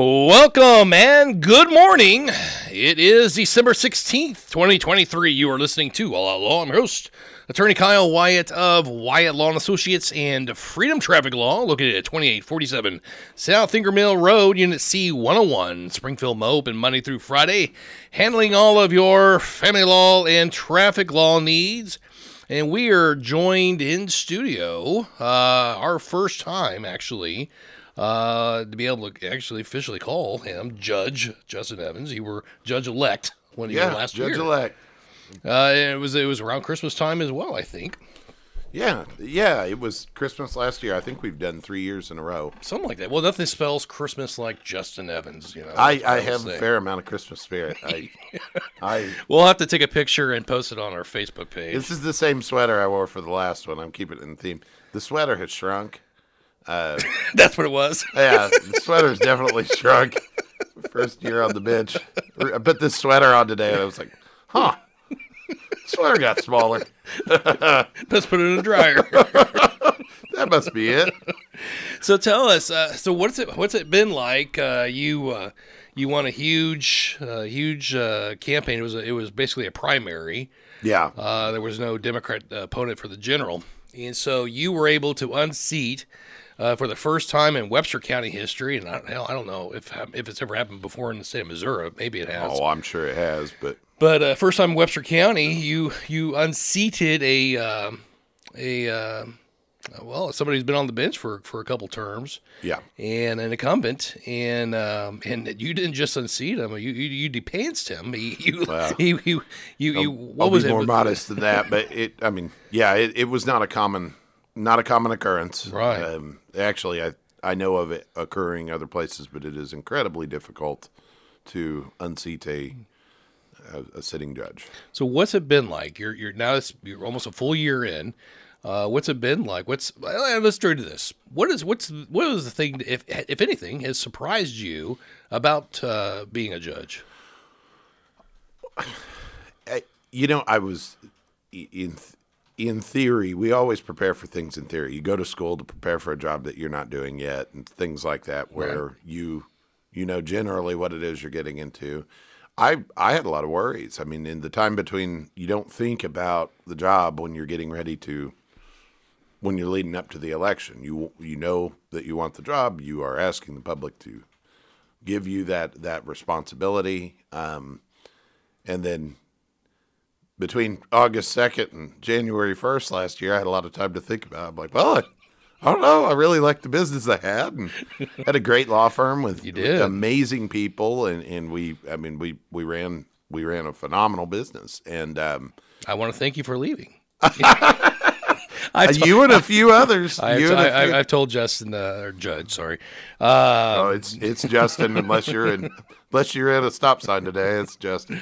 Welcome and good morning. It is December 16th, 2023. You are listening to All Out Law. I'm your host, Attorney Kyle Wyatt of Wyatt Law and Associates and Freedom Traffic Law, located at 2847 South Ingram Mill Road, Unit C101, Springfield, Mo, open Monday through Friday, handling all of your family law and traffic law needs. And we are joined in studio, uh, our first time actually, uh, to be able to actually officially call him Judge Justin Evans. You were Judge elect when you Yeah, were last Judge year. elect. Uh, it was it was around Christmas time as well, I think, Yeah, yeah. It was Christmas last year. I think we've done three years in a row. something like that. Well, nothing spells Christmas like Justin Evans. You know, I, I have a fair amount of Christmas spirit. I, I. We'll have to take a picture and post it on our Facebook page. This is the same sweater I wore for the last one. I'm keeping it in theme. The sweater has shrunk. That's what it was. Yeah, the sweater's definitely shrunk. First year on the bench. I put this sweater on today, and I was like, huh. Sweater got smaller. Let's put it in a dryer. That must be it. so tell us. Uh, so what's it what's it been like? Uh, you uh, you won a huge uh, huge uh, campaign. It was a, it was basically a primary. Yeah. Uh, there was no Democrat uh, opponent for the general, and so you were able to unseat uh, for the first time in Webster County history. And I, hell, I don't know if if it's ever happened before in the state of Missouri. Maybe it has. Oh, I'm sure it has, but But uh, first time in Webster County, you you unseated a um a uh, well somebody who's been on the bench for for a couple terms yeah. and an incumbent, and um, and you didn't just unseat him, you you, you depanced him. He, you, Well, he, you you you what I'll was be it? more modest than that, but it. I mean, yeah, it, it was not a common, not a common occurrence. Right. Um, actually, I I know of it occurring other places, but it is incredibly difficult to unseat a a, a sitting judge. So what's it been like? You're you're now it's, you're almost a full year in. Uh, what's it been like? What's let's do this. What is what's what was the thing if if anything has surprised you about uh, being a judge? You know, I was in in theory. We always prepare for things in theory. You go to school to prepare for a job that you're not doing yet, and things like that, where you you know generally what it is you're getting into. I I had a lot of worries. I mean, in the time between, you don't think about the job when you're getting ready to when you're leading up to the election. You you know that you want the job. You are asking the public to give you that that responsibility. Um, and then between August 2nd and January 1st last year, I had a lot of time to think about it. I'm like, well, I, I don't know. I really liked the business I had and had a great law firm with, You with amazing people. And, and we, I mean, we, we ran, we ran a phenomenal business. And, um, I want to thank you for leaving. I to- you and a few others, I, you I, few- I, I've told Justin, uh, or Judge, sorry. Uh, oh, it's, it's Justin, unless you're in, unless you're at a stop sign today, it's Justin.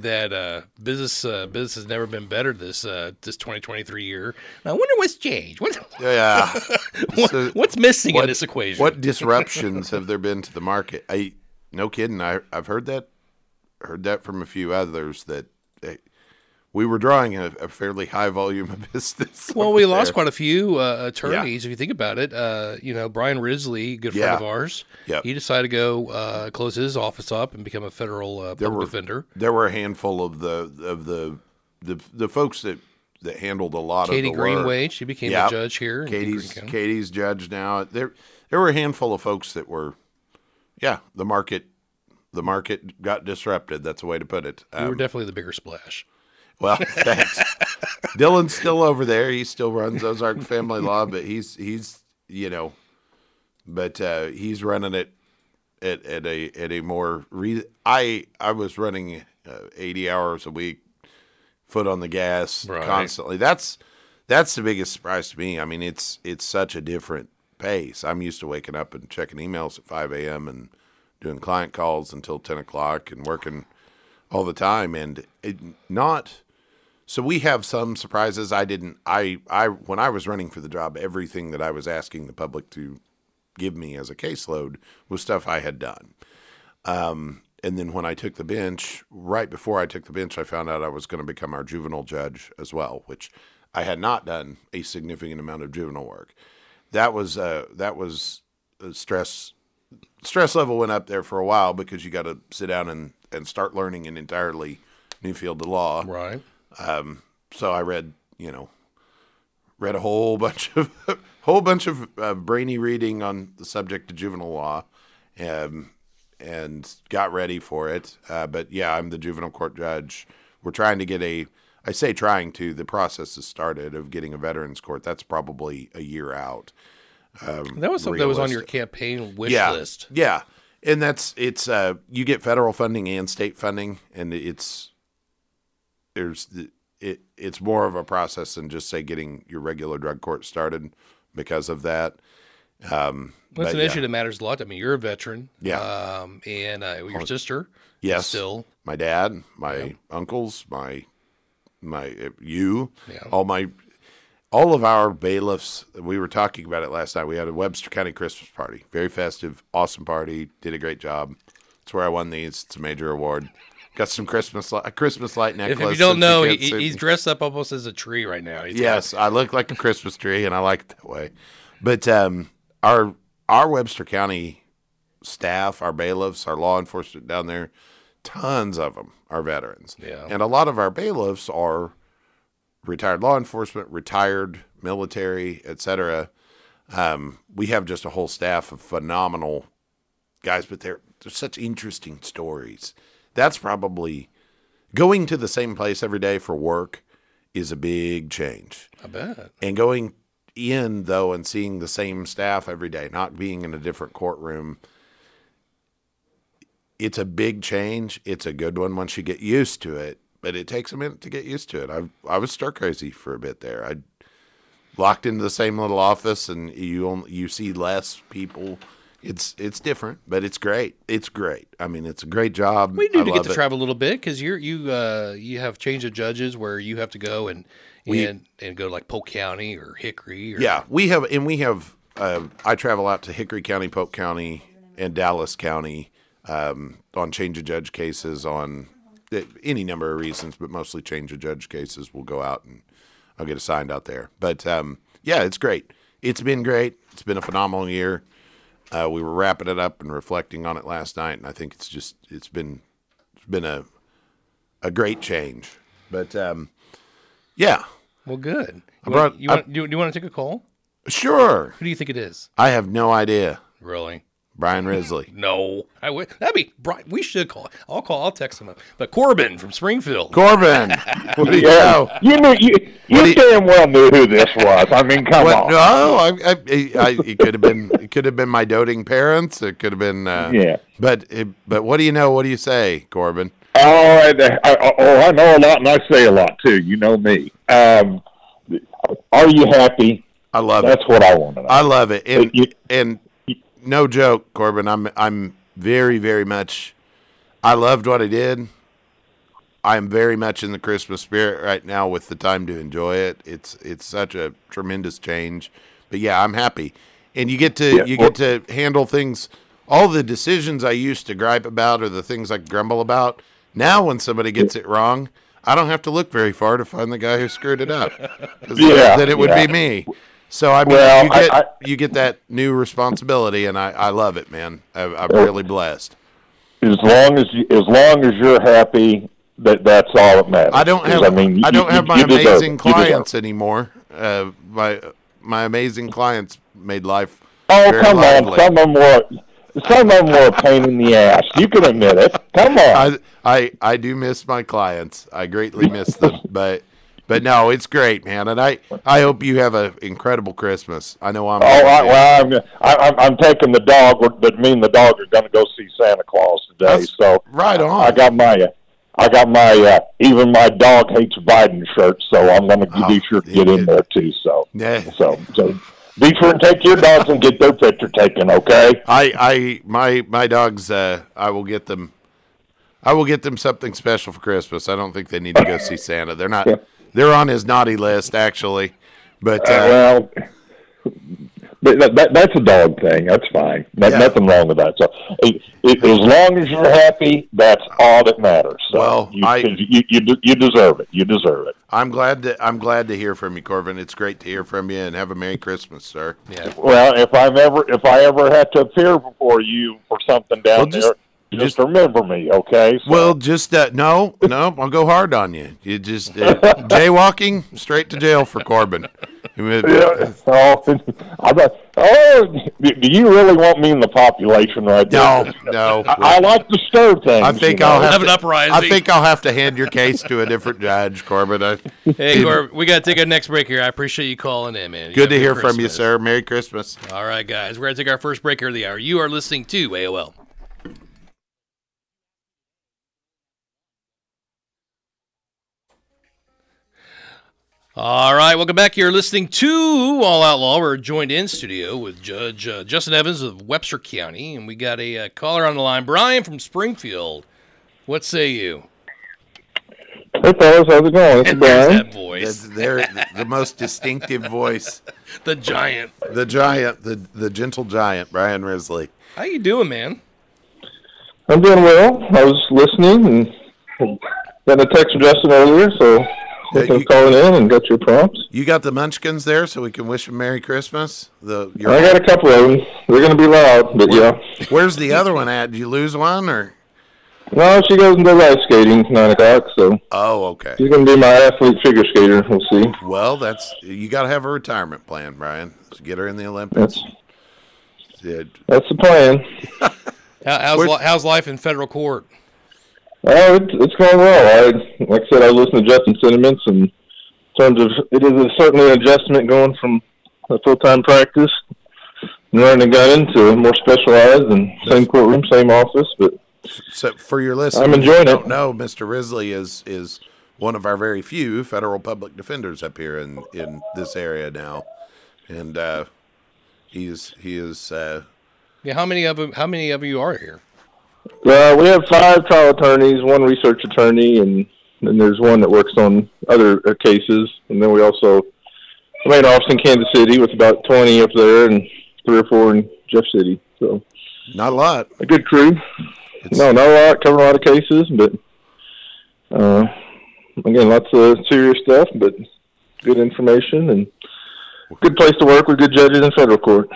That uh, business uh, business has never been better this uh, this 2023 year. I wonder what's changed. What, Yeah. what- So- what's missing in this equation? What disruptions have there been to the market? I no kidding. I I've heard that heard that from a few others that we were drawing a, a fairly high volume of business. Well, we lost quite a few uh, attorneys. If you think about it, uh, you know Brian Risley, good friend Yeah. of ours, Yep. he decided to go uh, close his office up and become a federal uh, public were- defender. There were a handful of the of the the, the folks that that handled a lot Katie of the work. Greenway, she became Yep. a judge here. Katie's Katie's judge now. There there were a handful of folks that were, yeah, the market the market got disrupted. That's a way to put it. You were Um, definitely the bigger splash. Well, thanks. Dylan's still over there. He still runs Ozark Family Law, but he's he's you know, but uh, he's running it at, at a at a more. Re- I I was running uh, eighty hours a week, foot on the gas Right. constantly. That's that's the biggest surprise to me. I mean, it's it's such a different pace. I'm used to waking up and checking emails at five a.m. and doing client calls until ten o'clock and working all the time, and it, not. So we have some surprises. I didn't. I I when I was running for the job, everything that I was asking the public to give me as a caseload was stuff I had done. Um, and then when I took the bench, right before I took the bench, I found out I was going to become our juvenile judge as well, which I had not done a significant amount of juvenile work. That was uh, that was a stress stress level went up there for a while because you got to sit down and and start learning an entirely new field of law. Right. So I read, you know, read a whole bunch of whole bunch of uh, brainy reading on the subject of juvenile law, um, and got ready for it. Uh, but yeah, I'm the juvenile court judge. We're trying to get a. I say trying to. The process has started of getting a veterans court. That's probably a year out. That was something that was on your campaign wish yeah, list. Yeah, and that's it's uh, you get federal funding and state funding, and it's there's the, it it's more of a process than just say getting your regular drug court started because of that. Um, Well, it's an yeah. issue that matters a lot. I mean, you're a veteran. Yeah. Um, and uh, your sister. Yes, Still. my dad, my uncles, my my uh, you, Yeah. all my all of our bailiffs. We were talking about it last night. We had a Webster County Christmas party, very festive, awesome party. Did a great job. It's where I won these. It's a major award. Got some Christmas li- a Christmas light necklace. if you don't know, he, he's dressed up almost as a tree right now. He's got- Yes, I look like a Christmas tree, and I like it that way. But um, our our Webster County staff, our bailiffs, our law enforcement down there, tons of them are veterans. Yeah. and a lot of our bailiffs are retired law enforcement, retired military, etc. Um, we have just a whole staff of phenomenal guys, but they're they're such interesting stories. That's probably going to the same place every day for work is a big change I bet. and going in though and seeing the same staff every day, not being in a different courtroom, it's a big change. It's a good one once you get used to it, but it takes a minute to get used to it. I I was stir crazy for a bit there. I locked into the same little office, and you only, you see less people. It's it's different, but it's great. It's great. I mean, it's a great job. We do to get to it. travel a little bit because you're you uh you have change of judges where you have to go and We- and and go to like Polk County or Hickory or Yeah, we have, and we have. Uh, I travel out to Hickory County, Polk County, and Dallas County um, on change of judge cases on uh, any number of reasons, but mostly change of judge cases. We'll go out and I'll get assigned out there. But um, yeah, it's great. It's been great. It's been a phenomenal year. Uh, we were wrapping it up and reflecting on it last night, and I think it's just it's been it's been a a great change. But um, yeah, Well, good. You, brought- want, you, I- want, do, you, do you want to take a call? sure. Who do you think it is? I have no idea. Really? Brian Risley. No. I would. That'd be Brian. We should call. I'll call. I'll text him. Up. But Corbin from Springfield. Corbin, what do you Yeah, know? you knew you, you, do you- damn well knew who this was. I mean, come What, on. no, I, I, I, it could have been. It could have been my doting parents. It could have been. Uh, Yeah. But it, but what do you know? What do you say, Corbin? Oh, I, I, oh, I know a lot, and I say a lot too. You know me. Um, are you happy? I love That's it. That's what I want to know. I love it. And you- and no joke, Corbin. I'm I'm very very much. I loved what I did. I'm very much in the Christmas spirit right now with the time to enjoy it. It's it's such a tremendous change. But yeah, I'm happy. And you get to Yeah, you well- get to handle things all the decisions I used to gripe about or the things I grumble about. Now when somebody gets it wrong, I don't have to look very far to find the guy who screwed it up. Yeah, then it would yeah. be me. So I mean, Well, you get I- you get that new responsibility, and I, I love it, man. I, I'm really blessed. as long as you, as long as you're happy, that that's all that matters. I don't have I mean, I don't you- have my you deserve it. amazing clients anymore. Uh, my my amazing clients made life. Oh, come lively. on. Some of them were some of them were a pain in the ass. You can admit it. Come on. I, I I do miss my clients. I greatly miss them, but but no, it's great, man. And I I hope you have an incredible Christmas. I know I'm. Oh, I, well, I'm, I, I'm I'm taking the dog. we're- But me and the dog are going to go see Santa Claus today. That's so right on. I got my I got my uh, even my dog hates Biden shirt. So I'm going to Oh, be sure to get in there too. So Yeah. so so be sure and take your dogs and get their picture taken. Okay. I, I, my, my dogs. Uh, I will get them. I will get them something special for Christmas. I don't think they need to go see Santa. They're not. They're on his naughty list, actually. But uh, well, that, that, that's a dog thing. That's fine. No- Yeah. Nothing wrong with that. So, it, it, as long as you're happy, that's all that matters. So Well, you, I- you, you you deserve it. You deserve it. I'm glad to I'm glad to hear from you, Corbin. It's great to hear from you, and have a Merry Christmas, sir. Yeah. Well, if I'm ever if I ever have to appear before you for something down Well, just- there, just, remember me, okay? So, Well, just uh, no, no, I'll go hard on you. You just uh, jaywalking straight to jail for Corbin. yeah. Oh, I thought, oh, do do you really want me in the population right No, there? no. I, I like to stir things. I think you I'll know. have Have an uprising. I think I'll have to hand your case to a different judge, Corbin. I, Hey, Corb, we got to take our next break here. I appreciate you calling in, man. You good to a hear from you, sir. Merry Christmas. All right, guys, we're going to take our first break here of the hour. You are listening to AOL. All right, welcome back. You're listening to All Out Law. We're joined in studio with Judge uh, Justin Evans of Webster County, and we got a uh, caller on the line, Brian from Springfield. What say you? Hey, fellas, how's it going? It's And Brian. that That's voice, their the most distinctive voice. the giant. The giant, the the gentle giant, Brian Risley. How you doing, man? I'm doing well. I was listening and got a text from Justin earlier, so Yeah, I was you- calling in and got your prompts. You got the Munchkins there, so we can wish them Merry Christmas. The your, I got a couple of them. They're going to be loud, but yeah. where's the other one at? Did you lose one or? No, she goes and does ice skating nine o'clock, so Oh, okay. she's going to be my athlete figure skater. We'll see. Well, that's you got to have a retirement plan, Brian. To get her in the Olympics. That's Yeah. that's the plan. How, how's, li- how's life in federal court? Oh, it's, it's going well. I like I said, I listened to Justin's sentiments, and in terms of it is a, certainly an adjustment going from a full time practice and running a gun into a more specialized and same courtroom, same office. But So for your listeners, I'm enjoying who it. Don't Mr. Risley is is one of our very few federal public defenders up here in in this area now, and uh, he's he is uh, Yeah, how many of 'em- how many of you are here? Uh, we have five trial attorneys, one research attorney, and then there's one that works on other uh, cases, and then we also the main office in Kansas City with about 20 up there and three or four in Jeff City. So not a lot. a good crew. It's- no, not a lot, cover a lot of cases, but uh, again, lots of serious stuff, but good information and good place to work with good judges in federal court.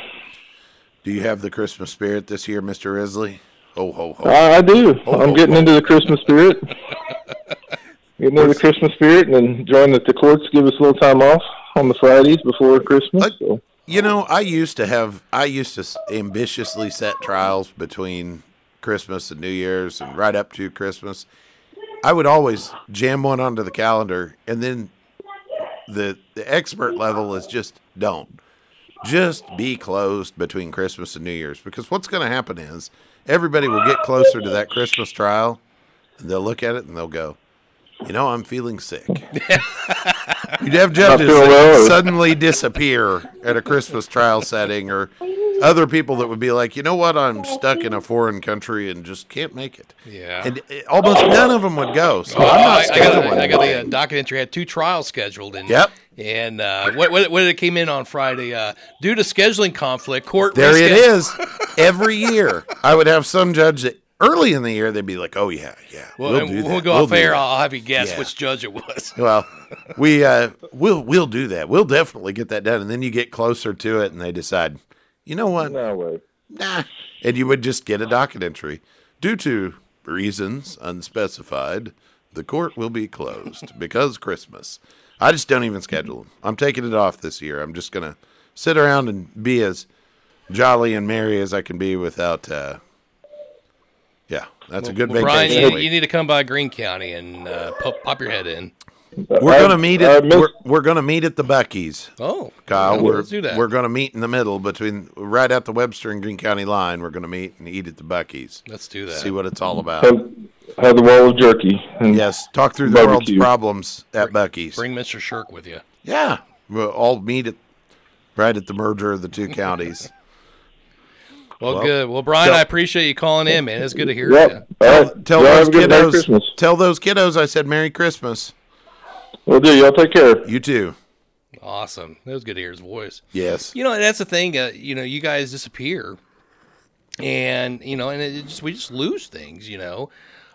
Do you have the Christmas spirit this year, Mr. Risley? Ho ho ho! I, I do. Oh, I'm getting into the Christmas spirit. Getting into the Christmas spirit and enjoying that the courts give us a little time off on the Fridays before Christmas. I- So You know, I used to have I used to ambitiously set trials between Christmas and New Year's and right up to Christmas. I would always jam one onto the calendar and then the the expert level is just don't. Just be closed between Christmas and New Year's because what's going to happen is everybody will get closer to that Christmas trial and they'll look at it and they'll go, "You know, I'm feeling sick." You'd have judges feeling that suddenly disappear at a Christmas trial setting, or other people that would be like, you know what, I'm stuck in a foreign country and just can't make it. Yeah. And uh, almost none of them would go. So Oh, I'm not I, I got, scheduling. the, I got the docket entry. I had two trials scheduled, and Yep. And uh, what, what what did it came in on Friday? Uh, due to scheduling conflict, court There it rescheduled- is. Every year, I would have some judge that early in the year they'd be like, "Oh yeah, yeah, Well, we'll do that. we'll go We'll off air. that." I'll have you guess Yeah. which judge it was. Well, we uh, we'll we'll do that. We'll definitely get that done. And then you get closer to it, and they decide, you know what? no way. nah. And you would just get a docket entry. Due to reasons unspecified, the court will be closed because Christmas. I just don't even schedule them. I'm taking it off this year. I'm just going to sit around and be as jolly and merry as I can be without. Uh, yeah, that's a good Well, vacation. Brian, you, you need to come by Greene County and uh, pop, pop your head in. We're I- going to meet at missed- we're, we're going to meet at the Buc-ee's. Oh, Kyle, yeah, we're let's do that. we're going to meet in the middle between right at the Webster and Greene County line. We're going to meet and eat at the Buc-ee's. let's do that. See what it's all about. Have, have the wall of jerky. And Yes, talk through the world's Barbecue. problems at Buc-ee's. Bring Mr. Shirk with you. yeah, we'll all meet at right at the merger of the two counties. Well, Well, good. Well, Brian, tell- I appreciate you calling in, man. It's good to hear Yep. you. All right. Tell Y'all those have a good Merry kiddos. Tell those kiddos I said Merry Christmas. Well, do y'all take care. You too. Awesome. That was good to hear his voice. Yes. You know, and that's the thing. Uh, you know, you guys disappear, and you know, and it just we just lose things. You know,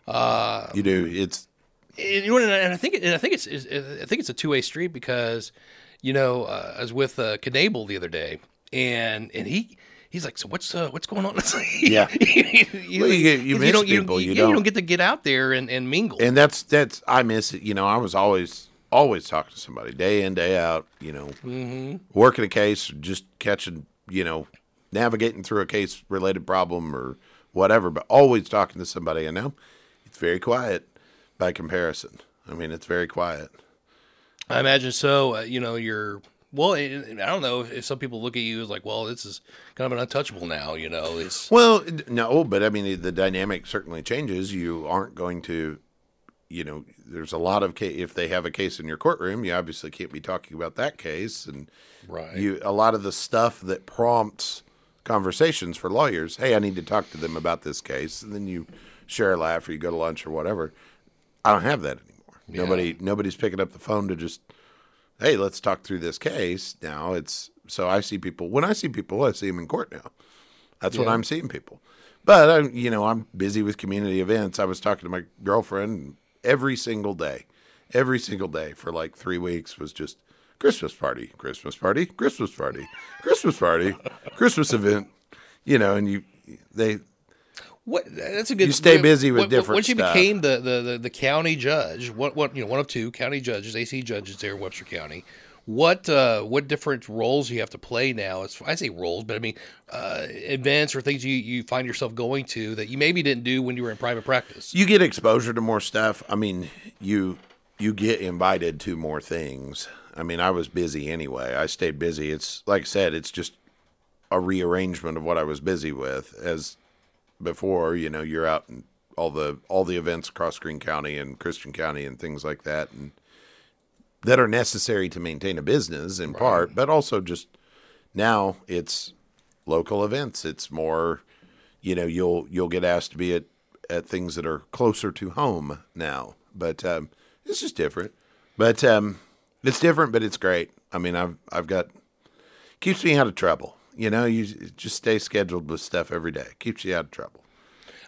uh, You do. It's and, you know, and I think and I think it's, it's I think it's a two way street because you know uh, I was with uh, Knable the other day, and and he. He's like, so what's uh, what's going on? Yeah. you, Well, you you miss don't, people, you don't. you don't get to get out there and, and mingle. and that's that's I miss it. You know, I was always always talking to somebody day in day out. You know, Mm-hmm. working a case, just catching. You know, navigating through a case related problem or whatever, but always talking to somebody. And now it's very quiet by comparison. I mean, it's very quiet. I imagine so. Uh, you know, you're well. I don't know if, some people look at you as like, well, this is kind of an untouchable now. You know, it's Well, no, but I mean, the dynamic certainly changes. You aren't going to, you know, there's a lot of ca- if they have a case in your courtroom, you obviously can't be talking about that case, and right. you a lot of the stuff that prompts conversations for lawyers. Hey, I need to talk to them about this case, and then you share a laugh or you go to lunch or whatever. I don't have that anymore. Nobody, nobody's picking up the phone to just, hey, let's talk through this case. Now it's so I see people when I see people, I see them in court now. That's when I'm seeing people. But I'm, you know, I'm busy with community events. I was talking to my girlfriend every single day, every single day for like three weeks was just Christmas party, Christmas party, Christmas party, Christmas party, Christmas event. You know, and you they What that's a good. You stay busy with what- different Once you stuff. became the, the, the, the county judge, what what you know, one of two county judges, AC judges there in Webster County. What uh, what different roles you have to play now? As I say roles, but I mean uh, events or things you, you find yourself going to that you maybe didn't do when you were in private practice. you get exposure to more stuff. I mean, you you get invited to more things. I mean, I was busy anyway. I stayed busy. It's like I said, it's just a rearrangement of what I was busy with. As before, you know, you're out in all the all the events across Greene County and Christian County and things like that, and that are necessary to maintain a business in part, but also just now it's local events. It's more, you know, you'll you'll get asked to be at at things that are closer to home now, but um, it's just different. But um, it's different, but it's great. I mean, I've I've got keeps me out of trouble. You know, you just stay scheduled with stuff every day. Keeps you out of trouble.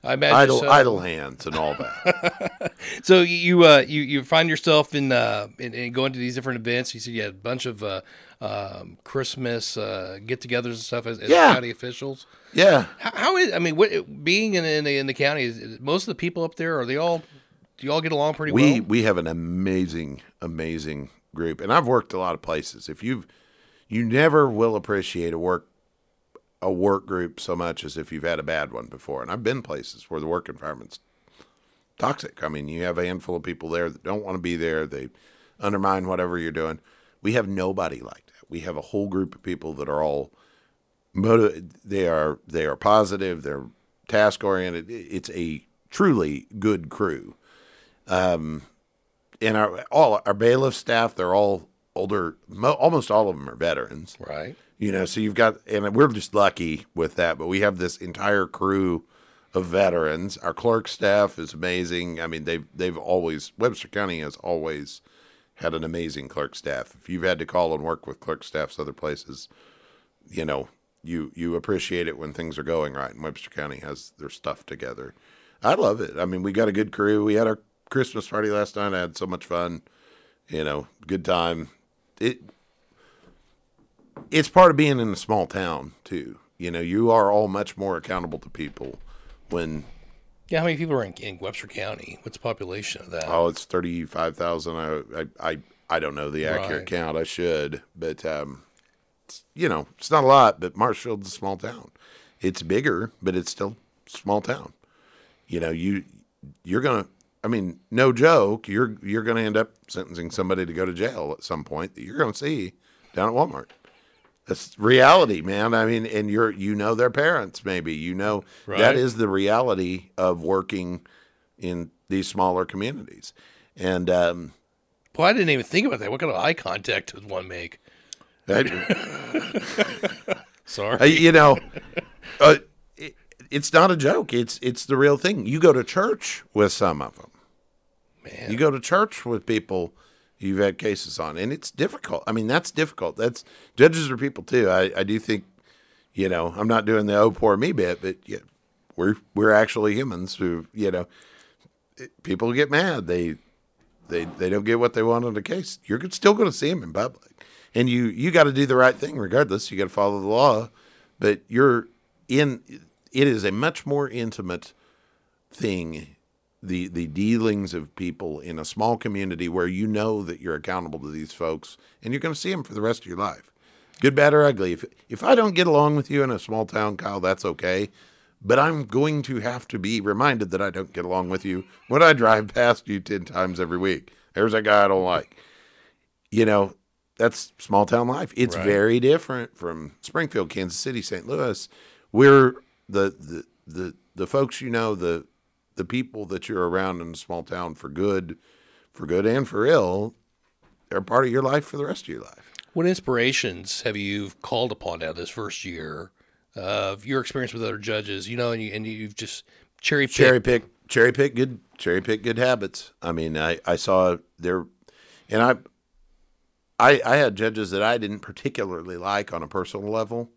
I imagine Idle so. idle hands and all that. So you uh, you you find yourself in, uh, in, in going to these different events. You said you had a bunch of uh, um, Christmas uh, get-togethers and stuff as, as Yeah. county officials. yeah. How, how is I mean, what being in in the, in the county? Is, is most of the people up there are they all? Do you all get along pretty we well? we have an amazing amazing group and i've worked a lot of places if you've you never will appreciate a work a work group so much as if you've had a bad one before. And i've been places where the work environment's toxic. I mean you have a handful of people there that don't want to be there. They undermine whatever you're doing. We have nobody like that. We have a whole group of people that are all they are they are positive they're task oriented. It's a truly good crew. Um, and our all our bailiff staff they're all older mo- almost all of them are veterans. Right. you know so you've got and we're just lucky with that but we have this entire crew of veterans. Our clerk staff is amazing. I mean they've they've always webster county has always had an amazing clerk staff. If you've had to call and work with clerk staffs other places you know you you appreciate it when things are going right and webster county has their stuff together. I love it. I mean we got a good crew. We had our christmas party last night. I had so much fun. You know good time it it's part of being in a small town too you know you are all much more accountable to people when Yeah, how many people are in, in Webster County? What's the population of that? oh it's 35,000 I, I I I don't know the accurate Right. count I should but um it's, you know it's not a lot but Marshfield's a small town it's bigger but it's still small town you know you you're going to I mean no joke you're you're going to end up sentencing somebody to go to jail at some point that you're going to see down at Walmart that's reality, man. I mean, and you're you know their parents, maybe you know Right. that is the reality of working in these smaller communities. And um, Boy, I didn't even think about that. What kind of eye contact does one make? I- Sorry. You know, uh, it, it's not a joke. It's it's the real thing. You go to church with some of them. Man. You go to church with people. you've had cases on, and it's difficult. I mean, that's difficult. That's judges are people too. I, I do think, you know, I'm not doing the oh poor me bit, but yeah, we're we're actually humans who, you know, people get mad. They they they don't get what they want on the case. You're still going to see them in public, and you you got to do the right thing regardless. You got to follow the law, but you're in. It is a much more intimate thing the the dealings of people in a small community where you know that you're accountable to these folks and you're going to see them for the rest of your life. Good bad or ugly. If if i don't get along with you in a small town kyle that's okay. But i'm going to have to be reminded that i don't get along with you when i drive past you 10 times every week. There's a guy i don't like. You know that's small town life. It's Right. very different from springfield kansas city st louis. We're the the the, the folks you know the the people that you're around in a small town for good, for good and for ill, they're part of your life for the rest of your life. What inspirations have you called upon out of this first year of your experience with other judges? You know, and, you, and you've just cherry picked. Cherry pick, cherry pick good, cherry pick good habits. I mean, I I saw there, and I, I I had judges that I didn't particularly like on a personal level,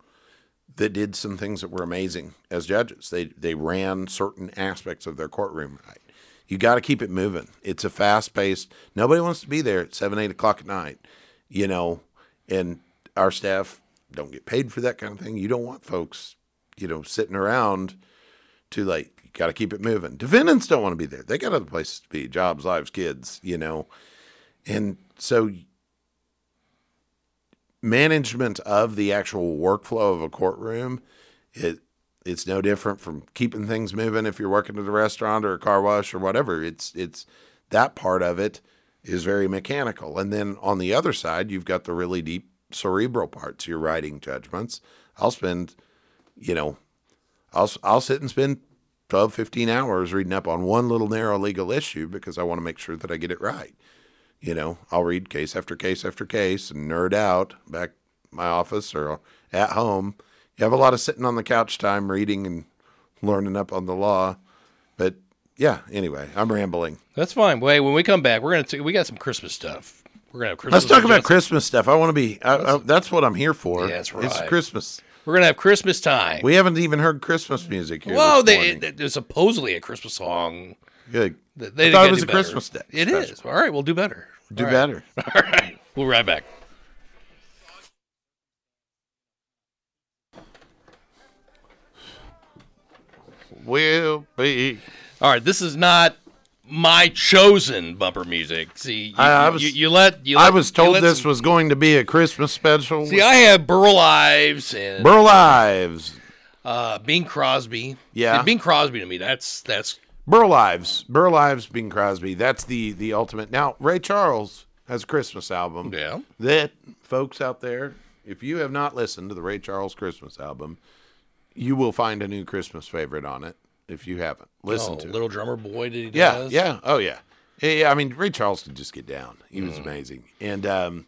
that did some things that were amazing as judges. They they ran certain aspects of their courtroom right. You got to keep it moving. It's a fast paced. Nobody wants to be there at seven eight o'clock at night, you know. And our staff don't get paid for that kind of thing. You don't want folks, you know, sitting around too late. You got to keep it moving. Defendants don't want to be there. They got other places to be, jobs, lives, kids, you know. And so management of the actual workflow of a courtroom, it it's no different from keeping things moving if you're working at a restaurant or a car wash or whatever. It's it's that part of it is very mechanical. And then on the other side, you've got the really deep cerebral parts. You're writing judgments. I'll spend, you know, I'll I'll sit and spend 12, 15 hours reading up on one little narrow legal issue because I want to make sure that I get it right. You know, I'll read case after case after case and nerd out back in my office or at home. You have a lot of sitting on the couch time reading and learning up on the law. But yeah, anyway, I'm rambling. That's fine. Wait, when we come back, we're gonna t- we got some Christmas stuff. We're gonna have Christmas. Let's talk about. Christmas stuff. I want to be. I, I, that's what I'm here for. Yeah, that's It's. Christmas. We're gonna have Christmas time. We haven't even heard Christmas music here. Well, they, there's supposedly a Christmas song. Good. They I thought it was a better. Christmas day. It special. is. All right, we'll do better. Do All right. better. All right, we'll be right back. Will be. All right, this is not my chosen bumper music. See, you, I- I was- you, you let you. I was told this some- was going to be a Christmas special. See, I have Burl Ives and Burl Ives. uh, Bing Crosby. Yeah. See, Bing Crosby to me, that's that's Burl Ives. Burl Ives, Bing Crosby. That's the the ultimate. Now, Ray Charles has a Christmas album. yeah. That folks out there, if you have not listened to the Ray Charles Christmas album, you will find a new Christmas favorite on it. If you haven't, listen Oh, to it. Little Drummer Boy, did he? Yeah, does? yeah, oh yeah. yeah. I mean, Ray Charles could just get down. He Mm. was amazing, and um,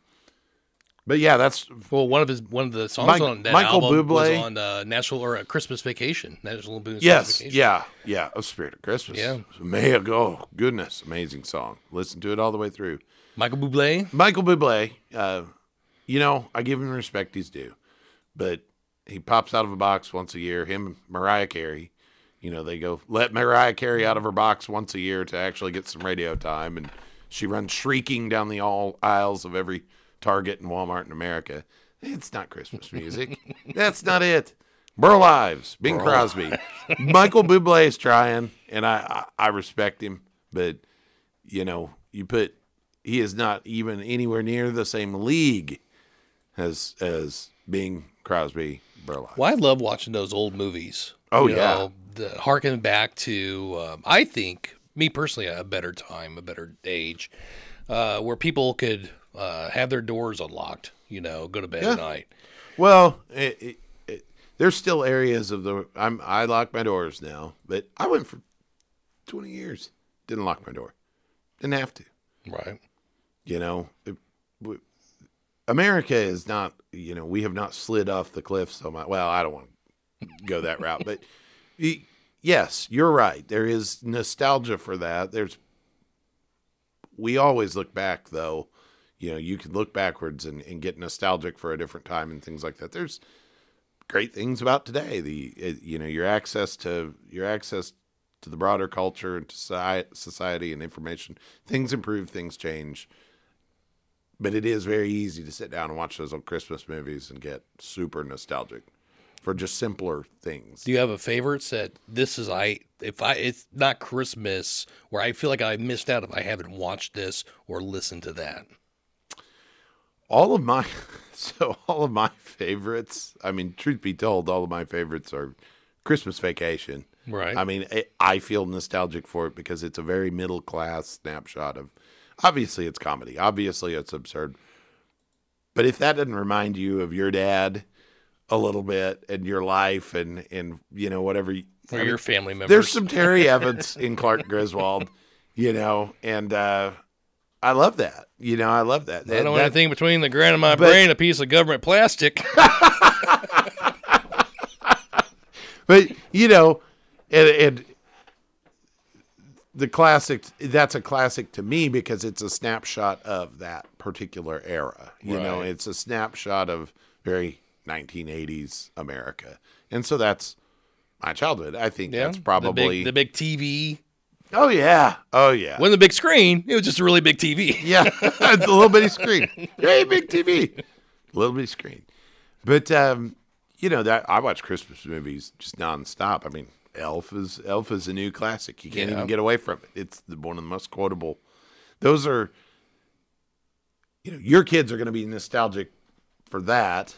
but yeah, that's Well, one of his one of the songs Mike- on that Michael album was on uh, National or uh, Christmas Vacation. National Boone's yes, Vacation. Yes. Yeah, yeah. A Spirit of Christmas. Yeah. may go. Goodness, amazing song. Listen to it all the way through. Michael Bublé. Michael Bublé, uh, you know, I give him respect he's due, but he pops out of a box once a year. Him, and Mariah Carey, you know, they go let Mariah Carey out of her box once a year to actually get some radio time, and she runs shrieking down the all aisles of every Target and Walmart in America. It's not Christmas music. That's not it. Burl Ives, Bing Crosby, Michael Bublé is trying, and I, I I respect him, but you know, you put he is not even anywhere near the same league as as Bing Crosby Burl Ives. Well, I love watching those old movies. Oh, You yeah. know, the, harken back to, um, I think, me personally, a better time, a better age, uh, where people could uh, have their doors unlocked. You know, go to bed Yeah. at night. Well, it, it, it, there's still areas of the I'm I lock my doors now, but I went for 20 years didn't lock my door, didn't have to. Right. You know, it, w- America is not. You know, we have not slid off the cliff so much. Well, I don't want to go that route, but yes, you're right. There is nostalgia for that. There's. We always look back though you know, you can look backwards and, and get nostalgic for a different time and things like that. There's great things about today. The you know your access to your access to the broader culture and to society, society and information. Things improve, things change. But it is very easy to sit down and watch those old Christmas movies and get super nostalgic for just simpler things. Do you have a favorite that this is I if I it's not Christmas where I feel like I missed out if I haven't watched this or listened to that? All of my so all of my favorites i mean truth be told all of my favorites are christmas vacation Right. i mean I- i feel nostalgic for it because it's a very middle class snapshot of obviously it's comedy obviously it's absurd but if that doesn't remind you of your dad a little bit and your life and and you know whatever or I mean, your family members. there's some Terry Evans in Clark Griswold, you know, and uh, I love that. You know, I love that. I don't That- anything between the ground of my But- brain, a piece of government plastic. but you know, and, and the classic. That's a classic to me because it's a snapshot of that particular era. You know, it's a snapshot of very 1980s America, and so that's my childhood. I think yeah. that's probably. the big, the big TV. Oh yeah, oh yeah. Wasn't a big screen. It was just a really big TV. Yeah, a little bitty screen. Hey, big TV, A little bitty screen. But um, you know that I watch Christmas movies just nonstop. I mean, Elf is Elf is a new classic. You can't Yeah. even get away from it. It's the, one of the most quotable. Those are, you know, your kids are going to be nostalgic for that,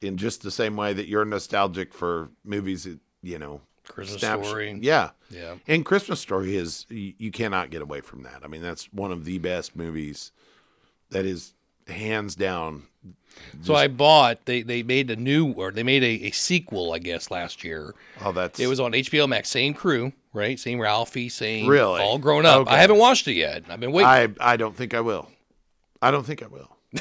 in just the same way that you're nostalgic for movies. That, you know, Christmas snapshot- Story. Yeah, Yeah. and Christmas Story is you, you cannot get away from that. I mean, that's one of the best movies that is hands down. So I bought. They they made a new or they made a, a sequel, I guess, last year. Oh, that's It was on HBO Max. Same crew, right? Same Ralphie. Same. Really? All grown up. Okay. I haven't watched it yet. I've been waiting. I I don't think I will. I don't think I will.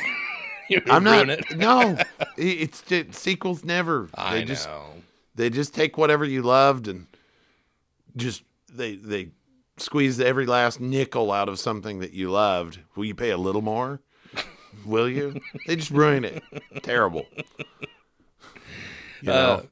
I'm not. it. No, it's just, sequels never. I they know. just they just take whatever you loved and just they they squeeze every last nickel out of something that you loved. Will you pay a little more? Will you? they just ruin it. Terrible. You know? Uh,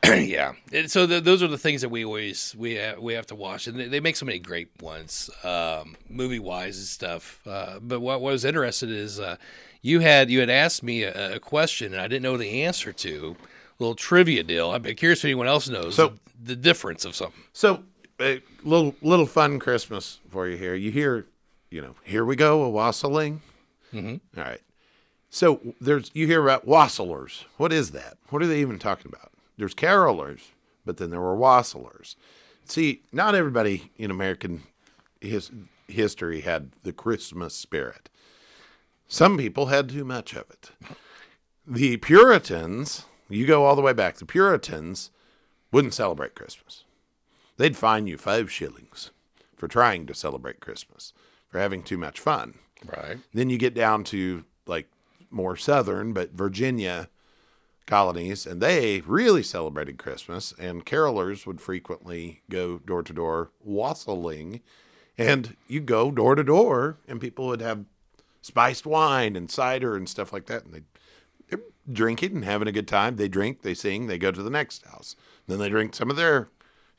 yeah. And so th those are the things that we always we uh, we have to watch, and they, they make so many great ones, um, movie wise and stuff. Uh, but what, what was interested is uh, you had you had asked me a, a question, and I didn't know the answer to. Little trivia deal. I'm curious if anyone else knows So- the, the difference of something. So, a little little fun Christmas for you here. You hear, you know, here we go, a wassailing. Mm-hmm. right. So there's you hear about wassailers. What is that? What are they even talking about? There's carolers, but then there were wassailers. See, not everybody in American his, history had the Christmas spirit. Some people had too much of it. The Puritans, you go all the way back, the Puritans wouldn't celebrate Christmas. They'd fine you five shillings for trying to celebrate Christmas, for having too much fun. Right. Then you get down to like more southern, but Virginia colonies, and they really celebrated Christmas, and carolers would frequently go door to door wassailing, and you go door to door, and people would have spiced wine and cider and stuff like that, and they they're drinking and having a good time. They drink, they sing, they go to the next house. Then they drink some of their,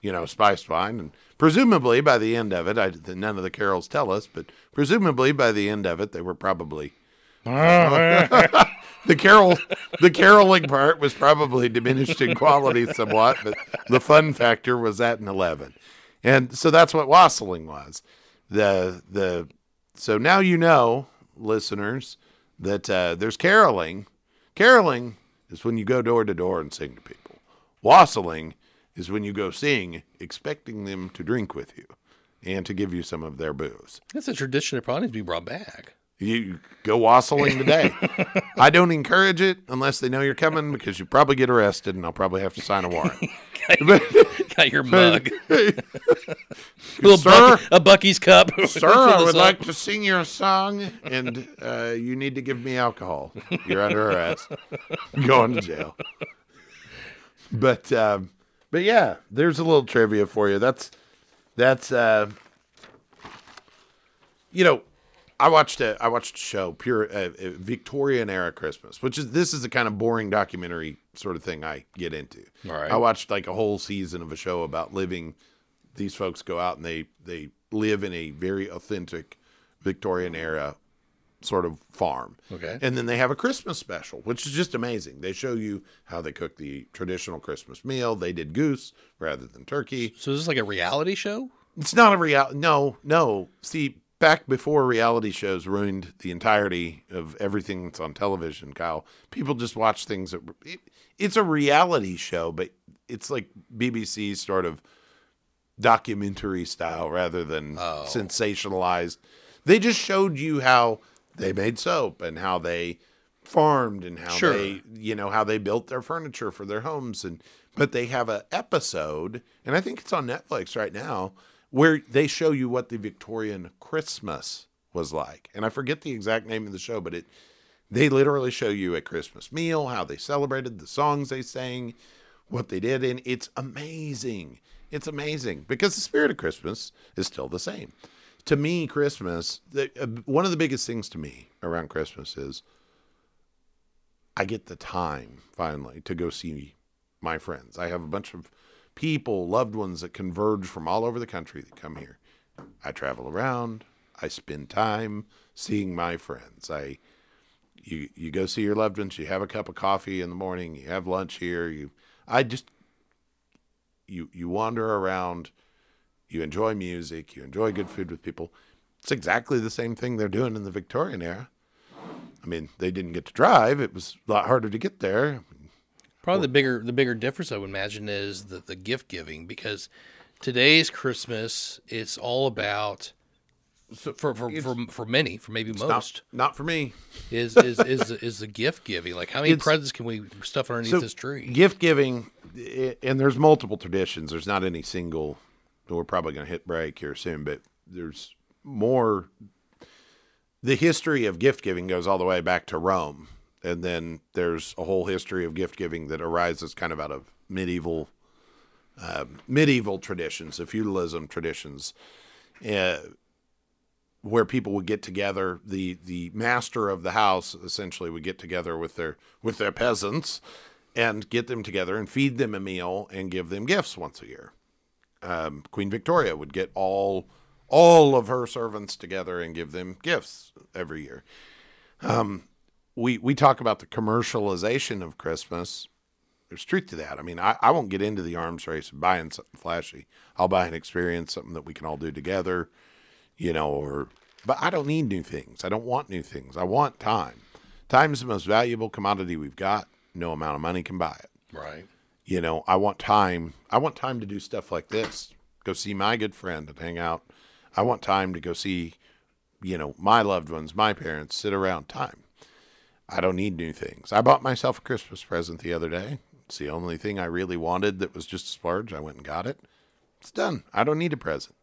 you know, spiced wine. And presumably by the end of it, I, none of the carols tell us, but presumably by the end of it, they were probably. the carol, the caroling part was probably diminished in quality somewhat, but the fun factor was at an eleven, and so that's what wassailing was. The the so now you know, listeners, that uh, there's caroling. Caroling is when you go door to door and sing to people. Wassailing is when you go sing, expecting them to drink with you and to give you some of their booze. That's a tradition that probably needs to be brought back. You go wassailing today. I don't encourage it unless they know you're coming because you probably get arrested and I'll probably have to sign a warrant. Got your mug. Sir, Little Buc- a Buc-ee's cup. Sir, I would like to sing you a song, and uh, you need to give me alcohol. You're under arrest. Going to jail. But um, but yeah, there's a little trivia for you. That's that's uh, you know, I watched a I watched a show, pure uh, uh, Victorian era Christmas, which is this is the kind of boring documentary sort of thing I get into. All right. I watched like a whole season of a show about living. These folks go out and they they live in a very authentic Victorian era sort of farm. Okay. And then they have a Christmas special, which is just amazing. They show you how they cook the traditional Christmas meal. They did goose rather than turkey. So this is this like a reality show? It's not a real. No, no. See, back before reality shows ruined the entirety of everything that's on television, Kyle, people just watch things that. It, it's a reality show, but it's like BBC sort of documentary style rather than Oh. sensationalized. They just showed you how they made soap and how they farmed and how Sure. they you know how they built their furniture for their homes and but they have an episode and I think it's on Netflix right now where they show you what the Victorian Christmas was like. And I forget the exact name of the show, but it they literally show you a Christmas meal, how they celebrated, the songs they sang, what they did, and it's amazing. It's amazing because the spirit of Christmas is still the same. To me, Christmas, the, uh, one of the biggest things to me around Christmas is I get the time finally to go see my friends. I have a bunch of people, loved ones that converge from all over the country that come here. I travel around. I spend time seeing my friends. I you you go see your loved ones. You have a cup of coffee in the morning. You have lunch here. You I just you you wander around. You enjoy music. You enjoy good food with people. It's exactly the same thing they're doing in the Victorian era. I mean, they didn't get to drive. It was a lot harder to get there. Probably the bigger the bigger difference I would imagine is the, the gift giving because today's Christmas it's all about for for, for for many for maybe most Not, not for me. is is is is the gift giving like how many It's- presents can we stuff underneath So, this tree? Gift giving, and there's multiple traditions. There's not any single. We're probably going to hit break here soon, but there's more. The history of gift giving goes all the way back to Rome, and then there's a whole history of gift giving that arises kind of out of medieval, um, medieval traditions, the feudalism traditions. Uh, where people would get together the the master of the house essentially would get together with their with their peasants and get them together and feed them a meal and give them gifts once a year um, queen victoria would get all all of her servants together and give them gifts every year um, we we talk about the commercialization of christmas there's truth to that. I mean, I, I won't get into the arms race of buying something flashy. I'll buy an experience, something that we can all do together, you know, or, but I don't need new things. I don't want new things. I want time. Time is the most valuable commodity we've got. No amount of money can buy it. Right. You know, I want time. I want time to do stuff like this. Go see my good friend and hang out. I want time to go see, you know, my loved ones, my parents, sit around time. I don't need new things. I bought myself a Christmas present the other day. It's the only thing I really wanted that was just a splurge. I went and got it. It's done. I don't need a present.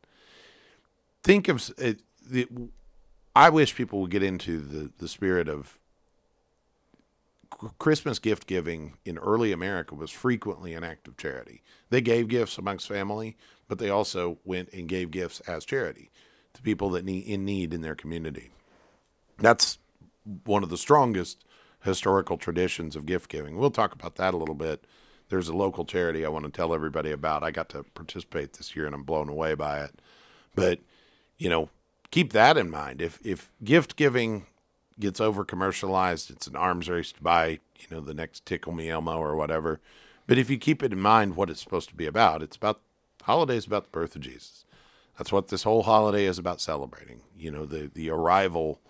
Think of it, the, I wish people would get into the, the spirit of Christmas gift giving in early America was frequently an act of charity. They gave gifts amongst family, but they also went and gave gifts as charity to people that need in need in their community. That's one of the strongest historical traditions of gift giving. We'll talk about that a little bit. There's a local charity I want to tell everybody about. I got to participate this year and I'm blown away by it. But, you know, keep that in mind. If if gift giving gets over commercialized, it's an arms race to buy, you know, the next Tickle Me Elmo or whatever. But if you keep it in mind what it's supposed to be about, it's about holidays about the birth of Jesus. That's what this whole holiday is about celebrating. You know, the the arrival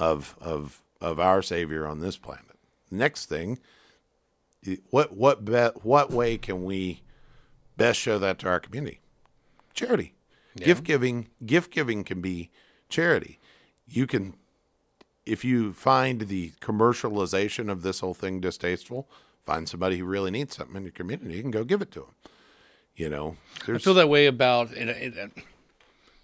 of of of our Savior on this planet. Next thing, what what be, what way can we best show that to our community? Charity, gift giving. Gift giving can be charity. You can, if you find the commercialization of this whole thing distasteful, find somebody who really needs something in your community and go give it to them. You know, I there's feel that way about it, it, it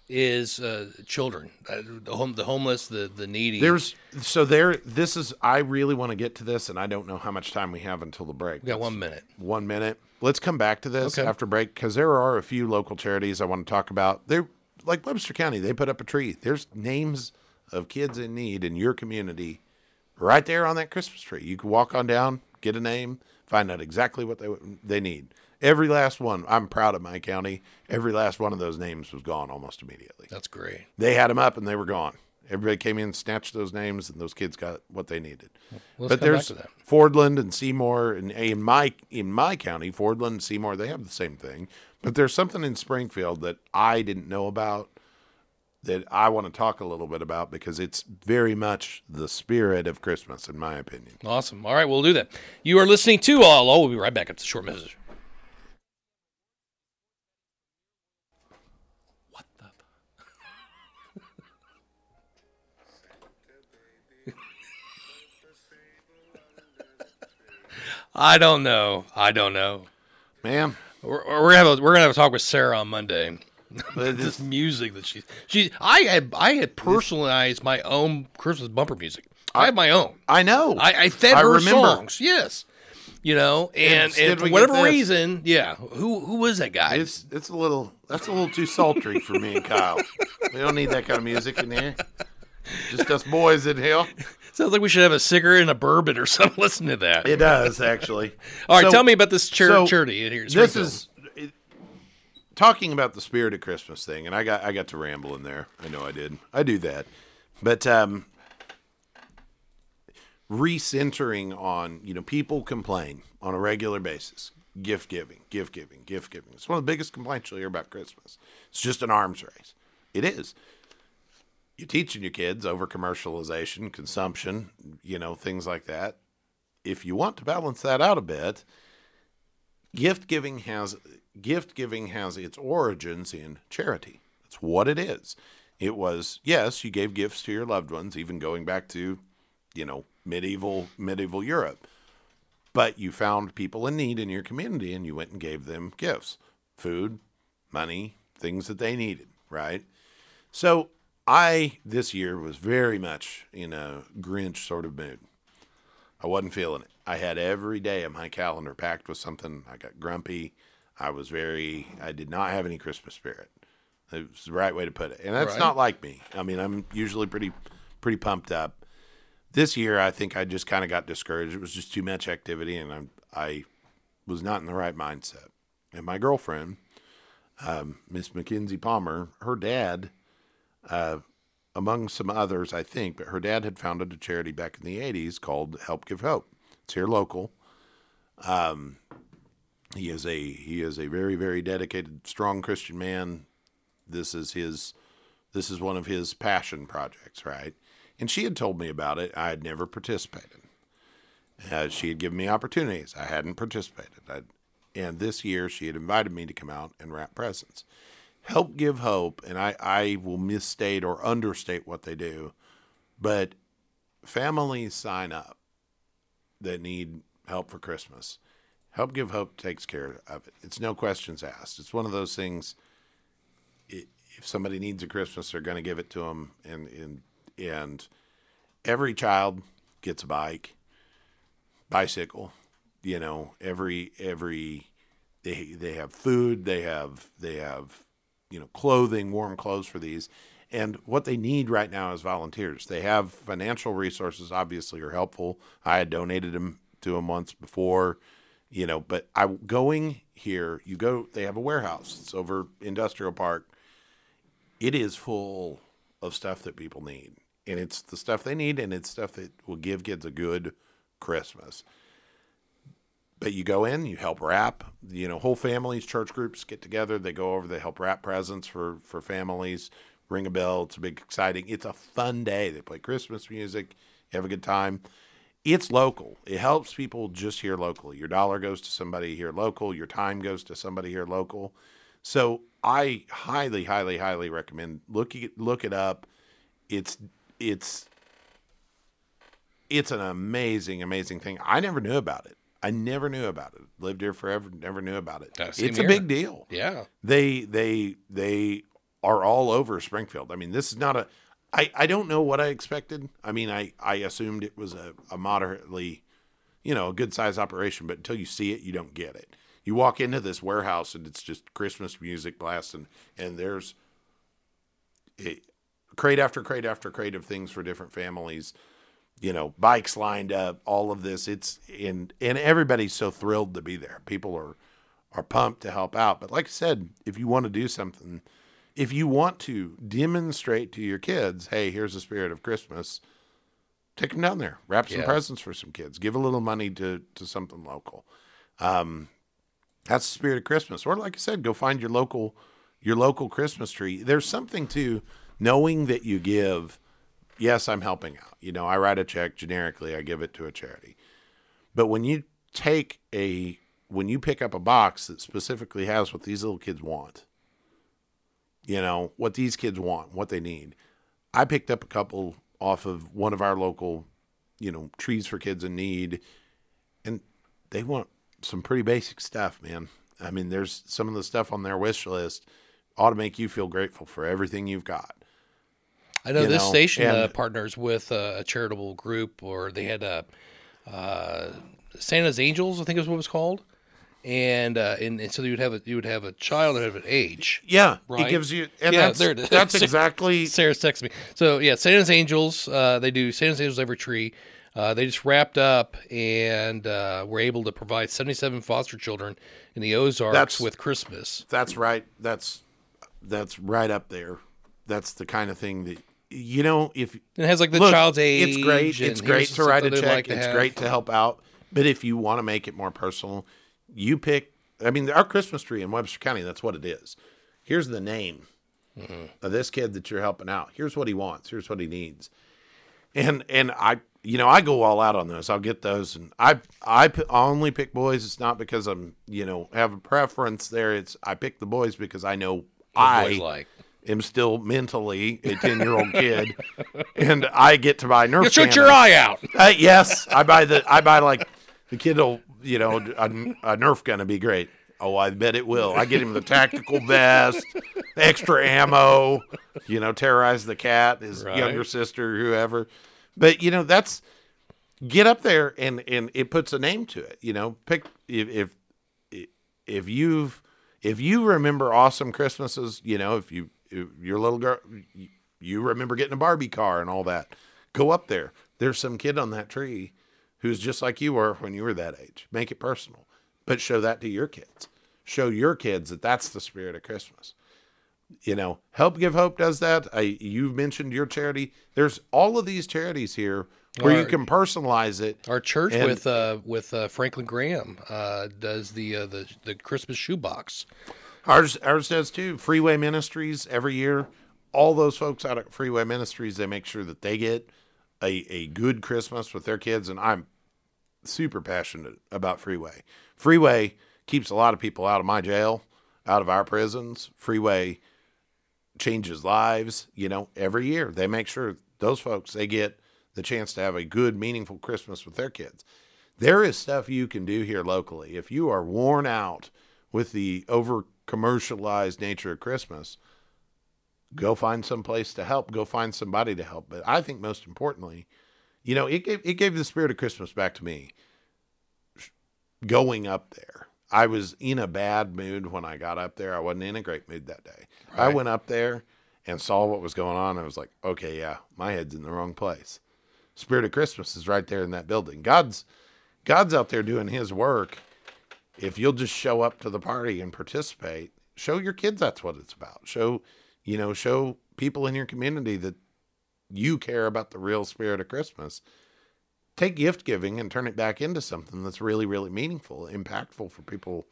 is uh, children, uh, the home, the homeless, the the needy. There's so there. This is. I really want to get to this, and I don't know how much time we have until the break. we got one minute. One minute. Let's come back to this Okay. after break because there are a few local charities I want to talk about. They're like Webster County. They put up a tree. There's names of kids in need in your community right there on that Christmas tree. You can walk on down, get a name, find out exactly what they they need. Every last one. I'm proud of my county. Every last one of those names was gone almost immediately. That's great. They had them up and they were gone. Everybody came in, snatched those names, and those kids got what they needed. Let's but there's. Fordland and Seymour, and in my in my county, Fordland and Seymour, they have the same thing. But there's something in Springfield that I didn't know about that I want to talk a little bit about because it's very much the spirit of Christmas, in my opinion. Awesome. All right, we'll do that. You are listening to All. We'll be right back after the short message. I don't know. I don't know. Man, We're, we're gonna have a, we're gonna have a talk with Sarah on Monday. but This music that she she I had I had personalized my own Christmas bumper music. I have my own. I know. I, I fed I her remember. songs. Yes. You know, and, and for whatever reason, yeah. Who who was that guy? It's it's a little that's a little too sultry for me and Kyle. We don't need that kind of music in here. Just us boys in here. Sounds like we should have a cigarette and a bourbon or something. Listen to that. It does actually. All right, So- tell me about this char- so charity in here. in This is it, talking about the spirit of Christmas thing, and I got I got to ramble in there. I know I did. I do that, but um, recentering on you know people complain on a regular basis. Gift giving, gift giving, gift giving. It's one of the biggest complaints you'll hear about Christmas. It's just an arms race. It is. You're teaching your kids over commercialization, consumption, you know, things like that. If you want to balance that out a bit, gift giving has gift giving has its origins in charity. That's what it is. It was yes, you gave gifts to your loved ones, even going back to, you know, medieval medieval Europe. But you found people in need in your community and you went and gave them gifts, food, money, things that they needed, right? So I this year was very much in a Grinch sort of mood. I wasn't feeling it. I had every day of my calendar packed with something. I got grumpy. I was very, I did not have any Christmas spirit. It was the right way to put it. And that's Right. not like me. I mean, I'm usually pretty, pretty pumped up. This year, I think I just kind of got discouraged. It was just too much activity, and I'm, I was not in the right mindset. And my girlfriend, um, Miss Mackenzie Palmer, her dad, uh, among some others, I think, but her dad had founded a charity back in the 80s called Help Give Hope. It's here local. Um, he is a he is a very very dedicated, strong Christian man. This is his this is one of his passion projects, right? And she had told me about it. I had never participated. Uh, she had given me opportunities. I hadn't participated. i and this year, she had invited me to come out and wrap presents. Help Give Hope, and I, I will misstate or understate what they do, but families sign up that need help for Christmas. Help Give Hope takes care of it. It's no questions asked. It's one of those things. i if somebody needs a Christmas, they're going to give it to them, and and and every child gets a bike, bicycle. You know, every every they they have food, they have they have you know clothing, warm clothes for these. And what they need right now is volunteers. They have financial resources, obviously, are helpful. I had donated them to them once before, you know. But I'm going here, you go. They have a warehouse. It's over Industrial Park. It is full of stuff that people need, and it's the stuff they need, and it's stuff that will give kids a good Christmas. But you go in, you help wrap. You know, whole families, church groups get together. They go over. They help wrap presents for for families. Ring a bell. It's a big, exciting. It's a fun day. They play Christmas music. You have a good time. It's local. It helps people just here locally. Your dollar goes to somebody here local. Your time goes to somebody here local. So I highly, highly, highly recommend look look it up. It's it's it's an amazing, amazing thing. I never knew about it. I never knew about it. Lived here forever, never knew about it. Same it's a here. big deal. Yeah. They they they are all over Springfield. I mean, this is not a I, I don't know what I expected. I mean, I, I assumed it was a, a moderately, you know, a good size operation, but until you see it, you don't get it. You walk into this warehouse and it's just Christmas music blasting, and there's it, crate after crate after crate of things for different families. You know, bikes lined up, all of this. It's and and everybody's so thrilled to be there. People are are pumped to help out. But like I said, if you want to do something, if you want to demonstrate to your kids, hey, here's the spirit of Christmas, take them down there, wrap some Yeah. presents for some kids, give a little money to to something local. Um, that's the spirit of Christmas. Or like I said, go find your local your local Christmas tree. There's something to knowing that you give. Yes, I'm helping out. You know, I write a check generically, I give it to a charity. But when you take a when you pick up a box that specifically has what these little kids want, you know, what these kids want, what they need. I picked up a couple off of one of our local, you know, trees for kids in need, and they want some pretty basic stuff, man. I mean, there's some of the stuff on their wish list ought to make you feel grateful for everything you've got. I know this know, station uh, partners with uh, a charitable group, or they had a uh, Santa's Angels, I think is what it was called, and uh, and, and so you would have a you would have a child of an age. Yeah, Right. it gives you, and Yeah, that's, there it is. that's exactly Sarah's texting me. So yeah, Santa's Angels. Uh, they do Santa's Angels every tree. Uh, they just wrapped up and uh, were able to provide 77 foster children in the Ozarks That's- with Christmas. that's right. That's that's right up there. That's the kind of thing that you know. If it has like the Look, child's age. It's great. It's great to write a check. like it's great to help out. But if you want to make it more personal, you pick. I mean, our Christmas tree in Webster County. That's what it is. Here's the name Mm-hmm. of this kid that you're helping out. Here's what he wants. Here's what he needs. And and I, you know, I go all out on those. I'll get those, and I I only pick boys. It's not because I'm you know have a preference there. It's I pick the boys because I know I like. Am still mentally a 10 year old kid and I get to buy Nerf You shoot your eye out. Uh, yes, I buy the, I buy like the kid will, you know, a, a Nerf gun to be great. Oh, I bet it will. I get him the tactical vest, extra ammo, you know, terrorize the cat, his Right. younger sister, whoever. But, you know, that's, get up there and, and it puts a name to it, you know, pick, if, if, if you've, if you remember awesome Christmases, you know, if you, your little girl, you- remember getting a Barbie car and all that, go up there. There's some kid on that tree who's just like you were when you were that age. Make it personal, but show that to your kids. Show your kids that that's the spirit of Christmas. You know, Help Give Hope does that. I you mentioned your charity. There's all of these charities here where you can personalize it. Our church And- with uh, with uh, Franklin Graham uh, does the uh, the the Christmas shoebox. Ours ours does too. Freeway Ministries every year. All those folks out at Freeway Ministries, they make sure that they get a, a good Christmas with their kids, and I'm super passionate about Freeway. Freeway keeps a lot of people out of my jail, out of our prisons. Freeway changes lives, you know, every year. They make sure those folks they get the chance to have a good, meaningful Christmas with their kids. There is stuff you can do here locally. If you are worn out with the over commercialized nature of Christmas, go find some place to help. Go find somebody to help. But I think most importantly, you know, it gave it gave the spirit of Christmas back to me. Going up there, I was in a bad mood when I got up there. I wasn't in a great mood that day. I went up there and saw what was going on. I was like, okay, yeah, my head's in the wrong place. Spirit of Christmas is right there in that building. God's God's out there doing His work. If you'll just show up to the party and participate, show your kids that's what it's about. Show, you know, show people in your community that you care about the real spirit of Christmas. Take gift giving and turn it back into something that's really, really meaningful, impactful for people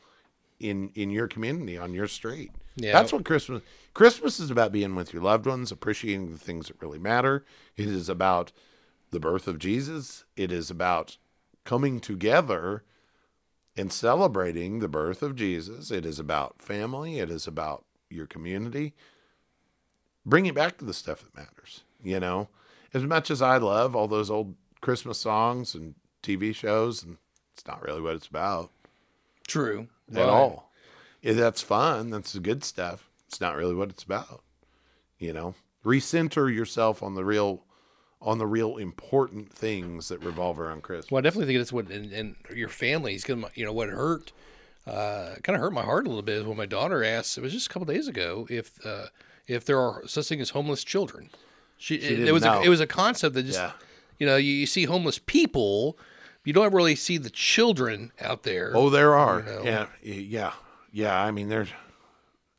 in in your community on your street. Yeah. That's what Christmas Christmas is about being with your loved ones, appreciating the things that really matter. It is about the birth of Jesus. It is about coming together and celebrating the birth of Jesus. It is about family. It is about your community. Bring it back to the stuff that matters. You know, as much as I love all those old Christmas songs and TV shows, and it's not really what it's about True. at all. Yeah, that's fun. That's the good stuff. It's not really what it's about. You know, recenter yourself on the real, on the real important things that revolve around Christmas. Well, I definitely think that's what, and, and your families, because you know what hurt, uh, kind of hurt my heart a little bit is when my daughter asked. It was just a couple days ago if uh, if there are such thing as homeless children. She, it, didn't it was know. a, it was a concept that just Yeah. you know you, you see homeless people, you don't really see the children out there. Oh, there are. know. Yeah, yeah, yeah. I mean, there's,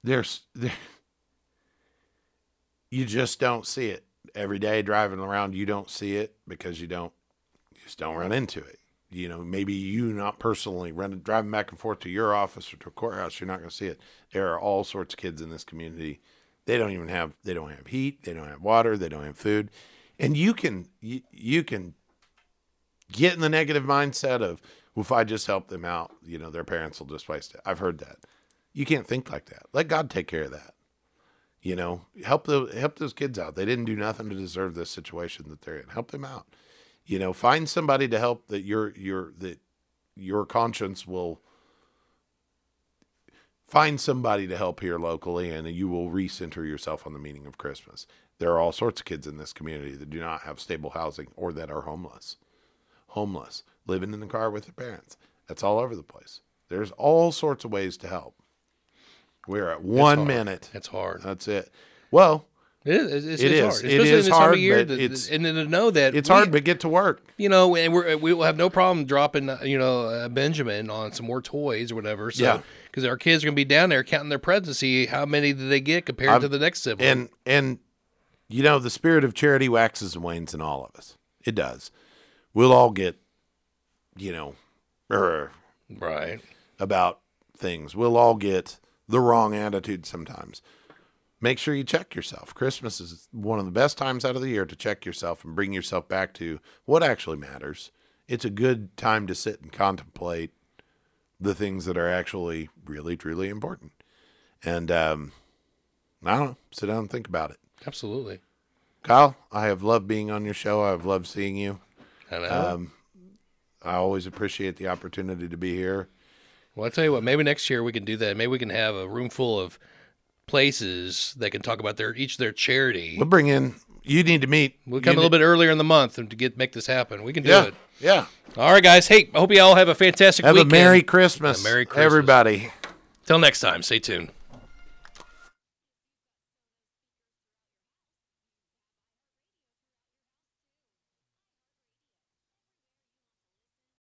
there's, there, you just don't see it every day driving around. You don't see it because you don't, you just don't run into it. You know, maybe you not personally running, driving back and forth to your office or to a courthouse, you're not going to see it. There are all sorts of kids in this community. They don't even have, they don't have heat, they don't have water, they don't have food, and you can, you, you can get in the negative mindset of, well, if I just help them out, you know, their parents will just waste it. I've heard that. You can't think like that. Let God take care of that. You know, help the help those kids out. They didn't do nothing to deserve this situation that they're in. Help them out. You know, find somebody to help that your your that your conscience will find somebody to help here locally and you will recenter yourself on the meaning of Christmas. There are all sorts of kids in this community that do not have stable housing or that are homeless homeless, living in the car with their parents. That's all over the place. There's all sorts of ways to help. We're at one hard. minute. That's hard. That's it. Well, It is. It's, It it's is. hard, It is hard, year. but it's- and then to know that it's we- hard, but get to work. you know, and we're, we will have no problem dropping, uh, you know, uh, Benjamin on some more toys or whatever. So, Yeah. because our kids are gonna be down there counting their presents, to see how many did they get compared I'm- to the next sibling. And and you know the spirit of charity waxes and wanes in all of us. It does. We'll all get, you know, er, right. about things. We'll all get the wrong attitude sometimes. Make sure you check yourself. Christmas is one of the best times out of the year to check yourself and bring yourself back to what actually matters. It's a good time to sit and contemplate the things that are actually really, truly important. And um, I don't know, sit down and think about it. Absolutely. Kyle, I have loved being on your show. I've loved seeing you. Know. Um, I always appreciate the opportunity to be here. Well, I tell you what. Maybe next year we can do that. Maybe we can have a room full of places that can talk about their each their charity. We'll bring in. You need to meet. We'll come a little bit earlier in the month and to get make this happen. We can do Yeah, it. yeah. All right, guys. Hey, I hope you all have a fantastic Have weekend. a Merry Christmas, A Merry Christmas. everybody. Till next time. Stay tuned.